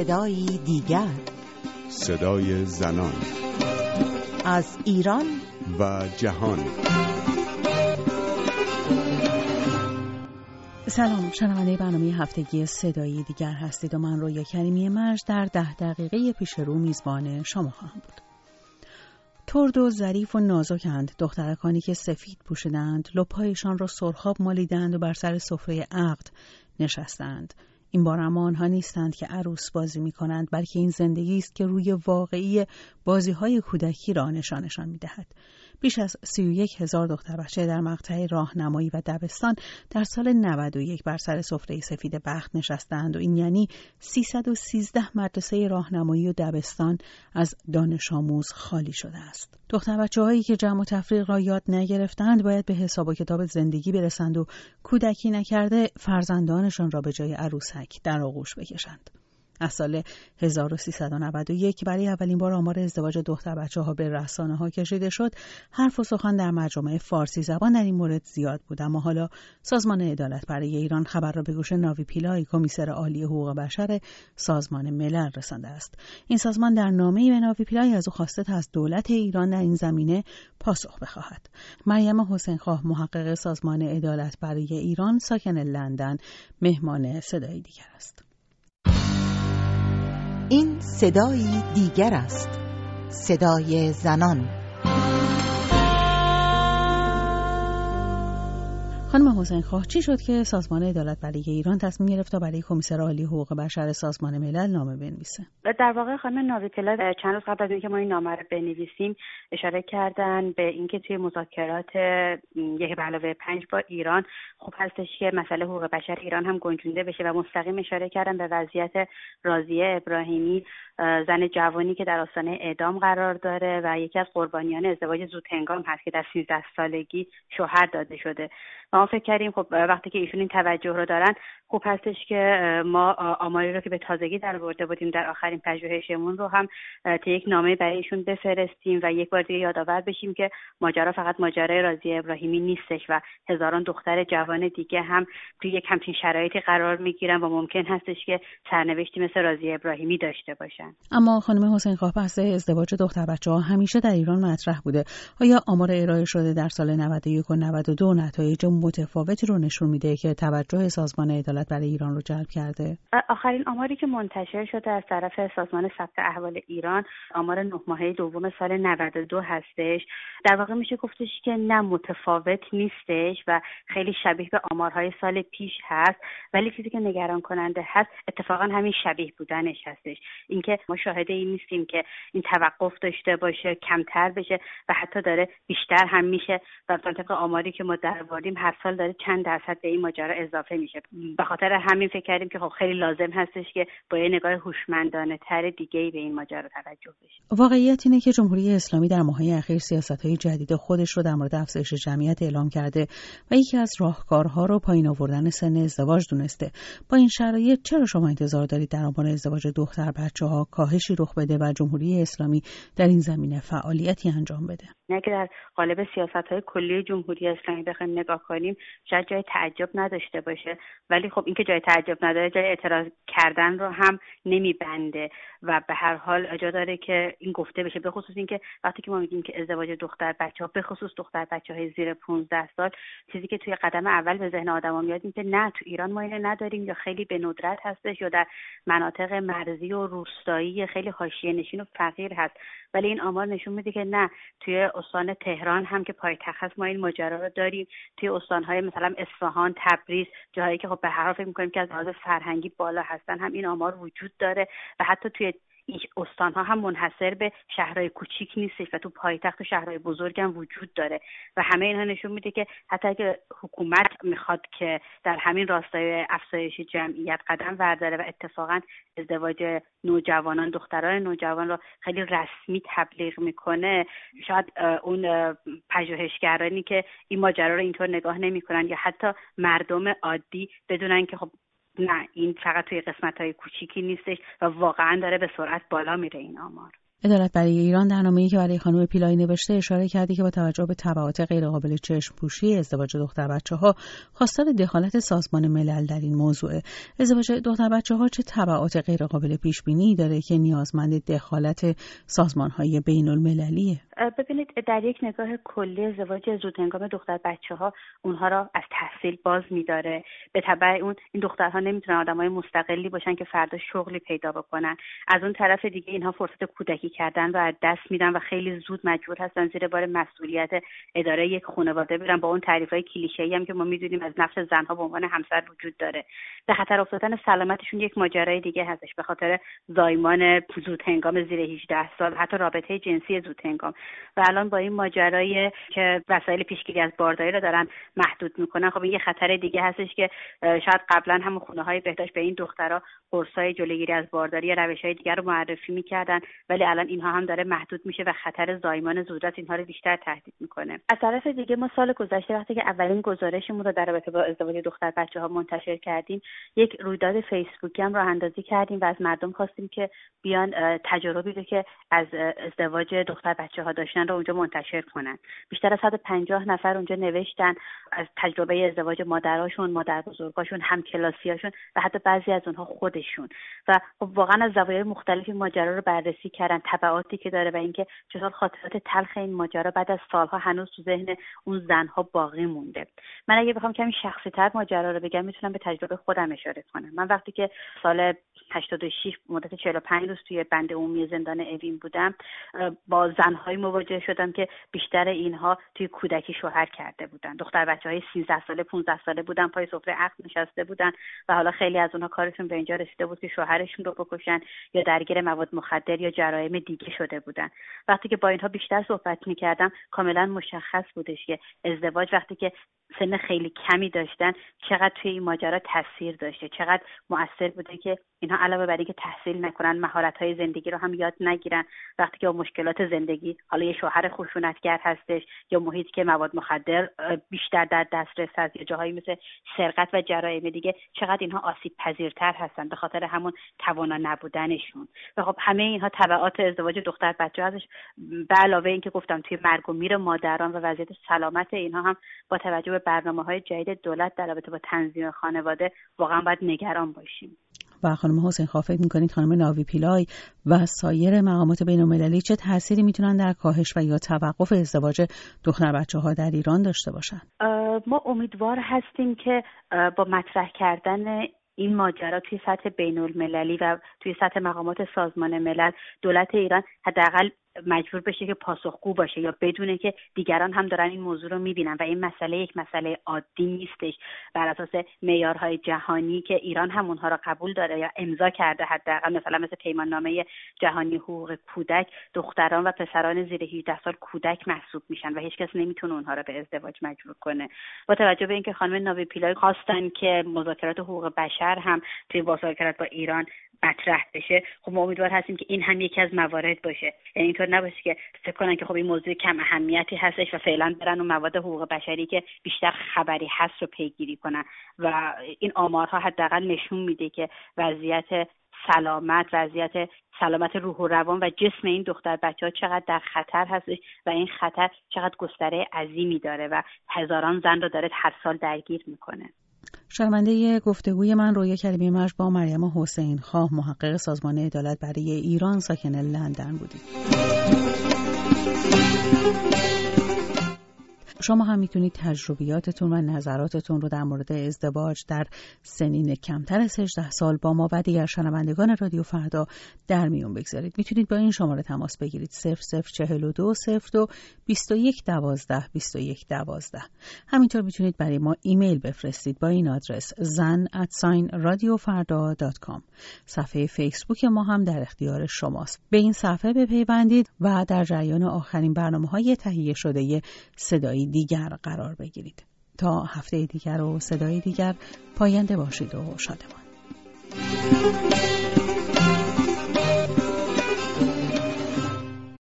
صدایی دیگر. صدای زنان. از ایران. و جهان. سلام شنونده برنامه هفتگی صدایی دیگر هستید و من رویا کریمی مرج در ده دقیقه پیش رو میزبان شما خواهم بود. ترد و ظریف و نازکند دخترکانی که سفید پوشیدند لپایشان را سرخاب مالیدند و بر سر سفره عقد نشستند. این بار اما آنها نیستند که عروس بازی می کنند بلکه این زندگی است که روی واقعی بازی های کودکی را نشانشان می دهد. بیش از 31 هزار دختر بچه در مقطع راهنمایی و دبستان در سال 91 بر سر سفره سفید بخت نشستند و این یعنی 313 مدرسه راهنمایی و دبستان از دانش آموز خالی شده است. دختر بچه هایی که جمع و تفریق را یاد نگرفتند باید به حساب و کتاب زندگی برسند و کودکی نکرده فرزندانشان را به جای عروسک در آغوش بکشند. از سال 1391 برای اولین بار آمار ازدواج دختر بچه ها به رسانه ها کشیده شد. حرف و سخن در مجامع فارسی زبان در این مورد زیاد بود. اما حالا سازمان عدالت برای ایران خبر را به گوش ناوی پیلای کمیسر عالی حقوق بشر سازمان ملل رسانده است. این سازمان در نامه به ناوی پیلای از او خواسته تا از دولت ایران در این زمینه پاسخ بخواهد. مریم حسین خواه محقق سازمان عدالت برای ایران ساکن لندن مهمان صدای دیگر است. این صدایی دیگر است. صدای زنان. خانم حسین خواه چی شد که سازمان عدالت برای ایران تصمیم گرفت تا برای کمیسر عالی حقوق بشر سازمان ملل نامه بنویسه؟ در واقع خانم ناویتلا چند روز قبل از اینکه ما این نامه رو بنویسیم اشاره کردن به اینکه توی مذاکرات یک به علاوه پنج با ایران خوب هستش که مسئله حقوق بشر ایران هم گنجونده بشه و مستقیم اشاره کردن به وضعیت راضیه ابراهیمی زن جوانی که در آستانه اعدام قرار داره و یکی از قربانیان ازدواج زود هنگام هست که در 13 سالگی شوهر داده شده. و ما فکر کردیم خب وقتی که ایشون این توجه رو دارن خوب هستش که ما آماری رو که به تازگی در برده بودیم در آخرین پژوهشمون رو هم تا یک نامه برای ایشون بفرستیم و یک بار دیگه یادآور بشیم که ماجرا فقط ماجرای راضی ابراهیمی نیستش و هزاران دختر جوان دیگه هم توی یک همچین شرایطی قرار می‌گیرن و ممکن هستش که سرنوشتی مثل راضی ابراهیمی داشته باشن. اما خانم حسین خواه بحث ازدواج دختر بچه ها همیشه در ایران مطرح بوده. آیا آمار ارائه شده در سال 91 و 92 نتایج متفاوتی رو نشون میده که توجه سازمان عدالت برای ایران رو جلب کرده؟ آخرین آماری که منتشر شده از طرف سازمان ثبت احوال ایران آمار نه ماهه دوم سال 92 هستش. در واقع میشه گفتش که نه متفاوت نیستش و خیلی شبیه به آمارهای سال پیش هست. ولی چیزی که نگران کننده هست اتفاقا همین شبیه بودنش هستش. اینکه ما شاهد این نیستیم که این توقف داشته باشه کمتر بشه و حتی داره بیشتر هم میشه. و طبق آماری که ما درآوردیم هر سال داره چند درصد به این ماجرا اضافه میشه. به خاطر همین فکر کردیم که خب خیلی لازم هستش که با یه نگاه هوشمندانه تر دیگه ای به این ماجرا توجه بشه. واقعیت اینه که جمهوری اسلامی در ماهای اخیر سیاست های جدید خودش رو در مورد افزایش جمعیت اعلام کرده و یکی از راهکارها رو پایین آوردن سن ازدواج دونسته. با این شرایط چرا شما انتظار دارید در آمار ازدواج دختر بچه ها کاهشی رخ بده و جمهوری اسلامی در این زمینه فعالیتی انجام بده؟ نه که در قالب سیاست های کلی جمهوری اسلامی بخوایم نگاه کنیم شاید جای تعجب نداشته باشه ولی خب اینکه جای تعجب نداره جای اعتراض کردن رو هم نمیبنده و به هر حال جا داره که این گفته بشه به خصوص اینکه وقتی که ما میگیم که ازدواج دختر بچه ها به خصوص دختر بچه های زیر 15 سال چیزی که توی قدم اول به ذهن آدما میاد این که نه تو ایران ما اینو نداریم یا خیلی به ندرت هستش یا در مناطق مرزی و روستایی خیلی حاشیه نشین و فقیر هست. ولی این آمار نشون میده که نه توی استان تهران هم که پایتخت ما این ماجرا رو داریم. توی استانهای مثلا اصفهان تبریز جاهایی که خب به هر فکر می‌کنیم که از لحاظ فرهنگی بالا هستن هم این آمار وجود داره و حتی توی استان ها هم منحصر به شهرهای کوچیک نیستش و تو پایتخت شهرهای بزرگ هم وجود داره. و همه اینها نشون میده که حتی اگه حکومت می‌خواد که در همین راستای افزایش جمعیت قدم برداره و اتفاقا ازدواج نوجوانان دختران نوجوان رو خیلی رسمی تبلیغ می‌کنه شاید اون پژوهشگرانی که این ماجرا رو اینطور نگاه نمی‌کنن یا حتی مردم عادی بدونن که خب نه این فقط توی قسمت های کوچیکی نیستش و واقعا داره به سرعت بالا میره این آمار. عدالت برای ایران در نامه‌ای که برای خانم پیلای نوشته اشاره کردی که با توجه به تبعات غیرقابل چشم پوشی ازدواج دختر بچه ها خواستار دخالت سازمان ملل در این موضوع ازدواج دختر بچه ها چه تبعات غیرقابل پیش بینی داره که نیازمند دخالت سازمان های بین المللیه ببینید در یک نگاه کلی ازدواج زود هنگام دختر بچه ها اونها را از تحصیل باز میداره. به تبع اون این دخترها نمی‌تونن آدمای مستقلی باشن که فردا شغلی پیدا بکنن. از اون طرف دیگه اینها فرصت کودکی کردن و از دست میدن و خیلی زود مجبور هستن زیر بار مسئولیت اداره یک خانواده برن با اون تعریف های کلیشه هم که ما می‌دونیم از نقش زنها به عنوان همسر وجود داره. به خطر افتادن سلامتشون یک ماجرای دیگه هستش به خاطر زایمان زود هنگام زیر 18 سال حتی رابطه جنسی زود هنگام. و الان با این ماجرای که وسایل پیشگیری از بارداری رو دارن محدود می‌کنن خب این یه خطر دیگه هستش که شاید قبلا هم خونه های بهداشت به این دخترها قرصای جلوگیری از بارداری روش های دیگر رو معرفی می‌کردن ولی الان اینها هم داره محدود میشه و خطر زایمان زودرس اینها رو بیشتر تهدید می‌کنه. از طرف دیگه ما سال گذشته وقتی که اولین گزارشمون رو در رابطه با ازدواج دختر بچه ها منتشر کردیم یک رویداد فیسبوکی هم راه اندازی کردیم و از مردم خواستیم که بیان تجربی رو که از ازدواج دختر بچه ها داشتن رو اونجا منتشر کنن. بیشتر از 150 نفر اونجا نوشتن از تجربه ازدواج مادراشون مادر بزرگاشون هم کلاسیاشون و حتی بعضی از اونها خودشون. و خب واقعا از زوایای مختلفی ماجرا رو بررسی کردن. تبعاتی که داره و اینکه چطور خاطرات تلخ این ماجرا بعد از سالها هنوز تو ذهن اون زنها باقی مونده. من اگه بخوام کمی شخصی تر ماجرا رو بگم می‌تونم به تجربه خودم اشاره کنم. من وقتی که سال 86 مدت 45 روز توی بند عمومی زندان اوین بودم با زنهایی مواجه شدم که بیشتر اینها توی کودکی شوهر کرده بودن. دختر بچه های 13 ساله 15 ساله بودن پای سفره عقد نشسته بودن و حالا خیلی از اونها کارشون به اینجا رسیده بود که شوهرشون رو بکشن یا درگیر مواد مخدر یا جرایم دیگه شده بودن. وقتی که با اینها بیشتر صحبت می‌کردم کاملا مشخص بودش که ازدواج وقتی که سن خیلی کمی داشتن چقدر توی این ماجرا تاثیر داشته چقدر مؤثر بوده که اینها علاوه بر اینکه تحصیل نکنن مهارت های زندگی رو هم یاد نگیرن. وقتی که با مشکلات زندگی حالا یه شوهر خشونتگر هستش یا محیط که مواد مخدر بیشتر در دسترس هست یا جاهایی مثل سرقت و جرایم دیگه چقدر اینها آسیب پذیرتر هستن به خاطر همون توانا نبودنشون. و خب همه اینها تبعات ازدواج دختر بچه ازش به علاوه اینکه گفتم توی مرگ و میر مادران و وضعیت سلامت اینها هم با توجه به برنامه های جدید دولت در رابطه با تنظیم خانواده واقعا باید نگران باشیم. و خانم حسین خواه فکر می‌کنید خانم ناوی پیلای و سایر مقامات بین المللی چه تأثیری می‌تونن در کاهش و یا توقف ازدواج دختر بچه ها در ایران داشته باشن؟ ما امیدوار هستیم که با مطرح کردن این ماجرا توی سطح بین المللی و توی سطح مقامات سازمان ملل دولت ایران حداقل مجبور بشه که پاسخگو باشه یا بدونه که دیگران هم دارن این موضوع رو می‌بینن و این مسئله یک مسئله عادی نیستش. بر اساس معیارهای جهانی که ایران هم اونها را قبول داره یا امضا کرده حداقل مثلا مثل پیمان نامه جهانی حقوق کودک دختران و پسران زیر 18 سال کودک محسوب میشن و هیچکس نمی‌تونه اونها را به ازدواج مجبور کنه. با توجه به اینکه خانم ناوی پیلای خواستن که مذاکرات حقوق بشر هم توی مذاکرات با ایران مطرح بشه خب ما امیدوار هستیم که این هم یکی از موارد باشه. یعنی اینطور نباشه که فکر کنن که خب این موضوع کم اهمیتی هستش و فعلا برن و مواد حقوق بشری که بیشتر خبری هست رو پیگیری کنن. و این آمارها حداقل نشون میده که وضعیت سلامت وضعیت سلامت روح و روان و جسم این دختر بچه ها چقدر در خطر هستش و این خطر چقدر گستره عظیمی داره و هزاران زن رو داره هر سال درگیر می‌کنه. شرمنده گفتگوی من رویا کلمی مرج با مریم حسین خواه محقق سازمان عدالت برای ایران ساکن لندن بودید شما هم می‌تونید تجربیاتتون و نظراتتون رو در مورد ازدواج در سنین کمتر از 18 سال با ما و دیگر شنوندگان رادیو فردا در میون بگذارید. می‌تونید با این شماره تماس بگیرید. 0042 02 21 12 21 12 همینطور می‌تونید برای ما ایمیل بفرستید با این آدرس زن رادیو صفحه فیسبوک ما هم در اختیار شماست. به این صفحه بپیوندید و در جریان آخرین برنامه های تهیه شده صدایی دیگر قرار بگیرید. تا هفته دیگر و صدای دیگر پاینده باشید و شادمان.